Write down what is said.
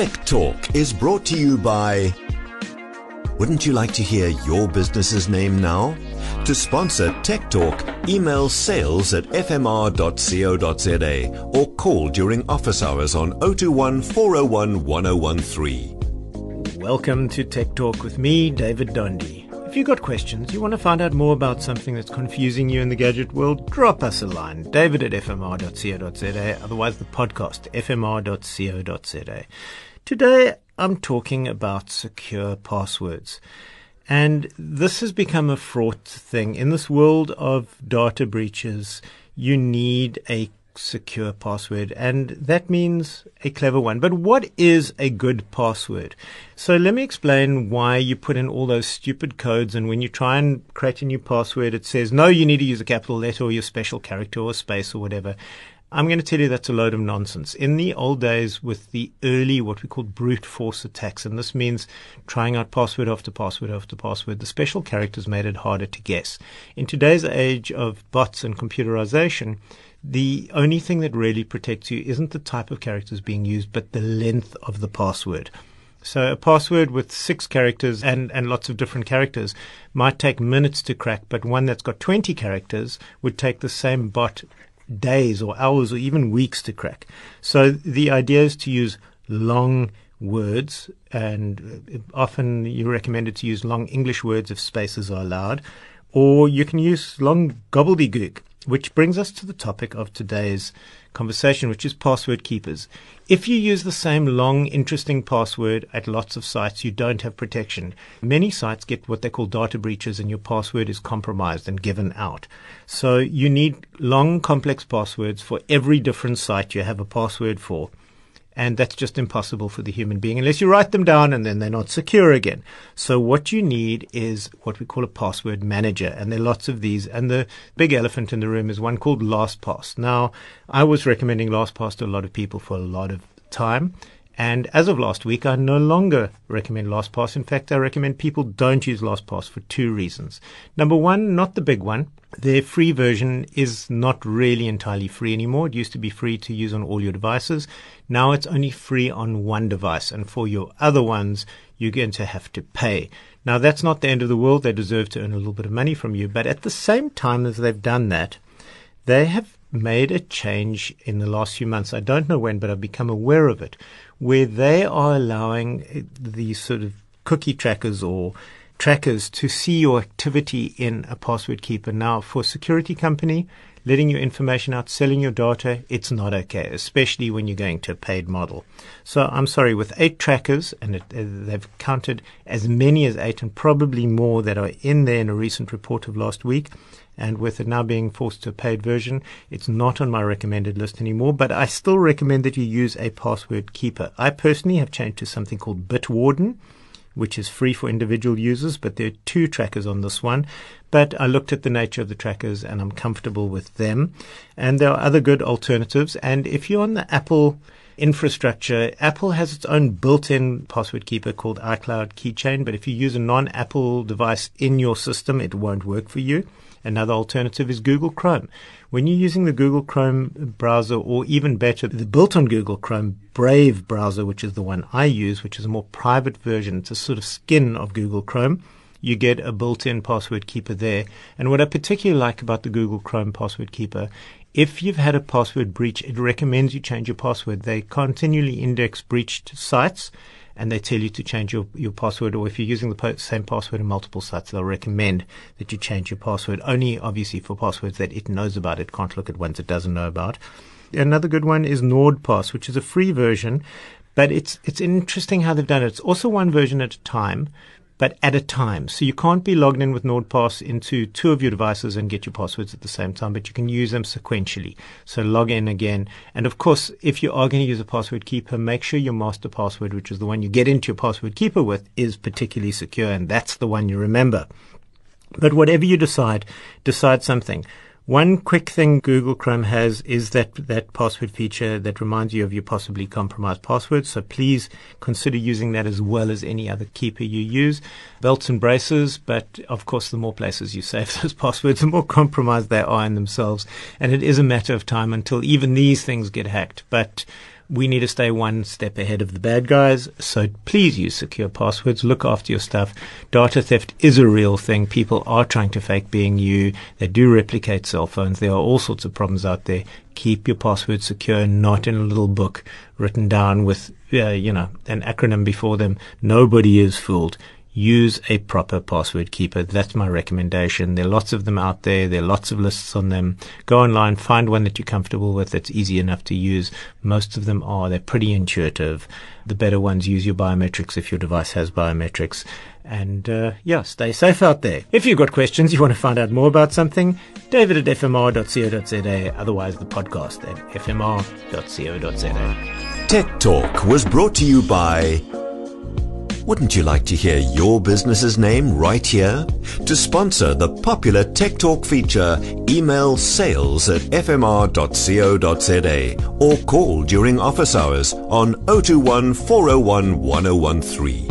Tech Talk is brought to you by. Wouldn't you like to hear your business's name now? To sponsor Tech Talk, email sales at fmr.co.za or call during office hours on 021 401 1013. Welcome to Tech Talk with me, David Dondi. If you've got questions, you want to find out more about something that's confusing you in the gadget world, drop us a line, david at fmr.co.za, otherwise the podcast, fmr.co.za. Today, I'm talking about secure passwords. And this has become a fraught thing. In this world of data breaches, you need a secure password, and that means a clever one. But what is a good password? So let me explain why you put in all those stupid codes, and when you try and create a new password, it says, no, you need to use a capital letter or your special character or space or whatever. I'm going to tell you that's a load of nonsense. In the old days, with the early, what we call brute force attacks, and this means trying out password after password after password, the special characters made it harder to guess. In today's age of bots and computerization, the only thing that really protects you isn't the type of characters being used, but the length of the password. So a password with six characters and, and lots of different characters might take minutes to crack, but one that's got 20 characters would take the same bot days or hours or even weeks to crack. So the idea is to use long words, and often you're recommended to use long English words if spaces are allowed, or you can use long gobbledygook. Which brings us to the topic of today's conversation, which is password keepers. If you use the same long, interesting password at lots of sites, you don't have protection. Many sites get what they call data breaches and your password is compromised and given out. So you need long, complex passwords for every different site you have a password for. And that's just impossible for the human being unless you write them down and then they're not secure again. So what you need is what we call a password manager. And there are lots of these. And the big elephant in the room is one called LastPass. Now, I was recommending LastPass to a lot of people for a lot of time. And as of last week, I no longer recommend LastPass. In fact, I recommend people don't use LastPass for two reasons. Number one, not the big one. Their free version is not really entirely free anymore. It used to be free to use on all your devices. Now it's only free on one device. And for your other ones, you're going to have to pay. Now that's not the end of the world. They deserve to earn a little bit of money from you. But at the same time as they've done that, they have made a change in the last few months. I don't know when, but I've become aware of it, where they are allowing eh, these sort of cookie trackers or trackers to see your activity in a password keeper. Now, for security company, letting your information out, selling your data, it's not okay, especially when you're going to a paid model. So I'm sorry, with eight trackers, and it, uh, they've counted as many as eight and probably more that are in there in a recent report of last week. And with it now being forced to a paid version, it's not on my recommended list anymore, but I still recommend that you use a password keeper. I personally have changed to something called Bitwarden which is free for individual users, but there are two trackers on this one. But I looked at the nature of the trackers and I'm comfortable with them. And there are other good alternatives. And if you're on the Apple infrastructure, Apple has its own built-in password keeper called iCloud Keychain. But if you use a non-Apple device in your system, it won't work for you. Another alternative is Google Chrome. When you're using the Google Chrome browser, or even better, the built on Google Chrome Brave browser, which is the one I use, which is a more private version, it's a sort of skin of Google Chrome. You get a built in password keeper there. And what I particularly like about the Google Chrome password keeper if you've had a password breach, it recommends you change your password. They continually index breached sites and they tell you to change your, your password, or if you're using the same password in multiple sites, they'll recommend that you change your password. Only obviously for passwords that it knows about. It can't look at ones it doesn't know about. Another good one is NordPass, which is a free version, but it's it's interesting how they've done it. It's also one version at a time, but at a time. So you can't be logged in with NordPass into two of your devices and get your passwords at the same time, but you can use them sequentially. So log in again. And of course, if you are going to use a password keeper, make sure your master password, which is the one you get into your password keeper with, is particularly secure. And that's the one you remember. But whatever you decide, decide something. One quick thing Google Chrome has is that, that password feature that reminds you of your possibly compromised passwords. So please consider using that as well as any other keeper you use. Belts and braces, but of course, the more places you save those passwords, the more compromised they are in themselves. And it is a matter of time until even these things get hacked. But We need to stay one step ahead of the bad guys, so please use secure passwords. Look after your stuff. Data theft is a real thing. People are trying to fake being you. They do replicate cell phones. There are all sorts of problems out there. Keep your passwords secure, not in a little book written down with, uh, you know, an acronym before them. Nobody is fooled use a proper password keeper. That's my recommendation. There are lots of them out there. There are lots of lists on them. Go online, find one that you're comfortable with that's easy enough to use. Most of them are. They're pretty intuitive. The better ones use your biometrics if your device has biometrics. And uh, yeah, stay safe out there. If you've got questions, you want to find out more about something, david at fmr.co.za, otherwise the podcast at fmr.co.za. Tech Talk was brought to you by wouldn't you like to hear your business's name right here? To sponsor the popular Tech Talk feature, email sales at fmr.co.za or call during office hours on 021 401 1013.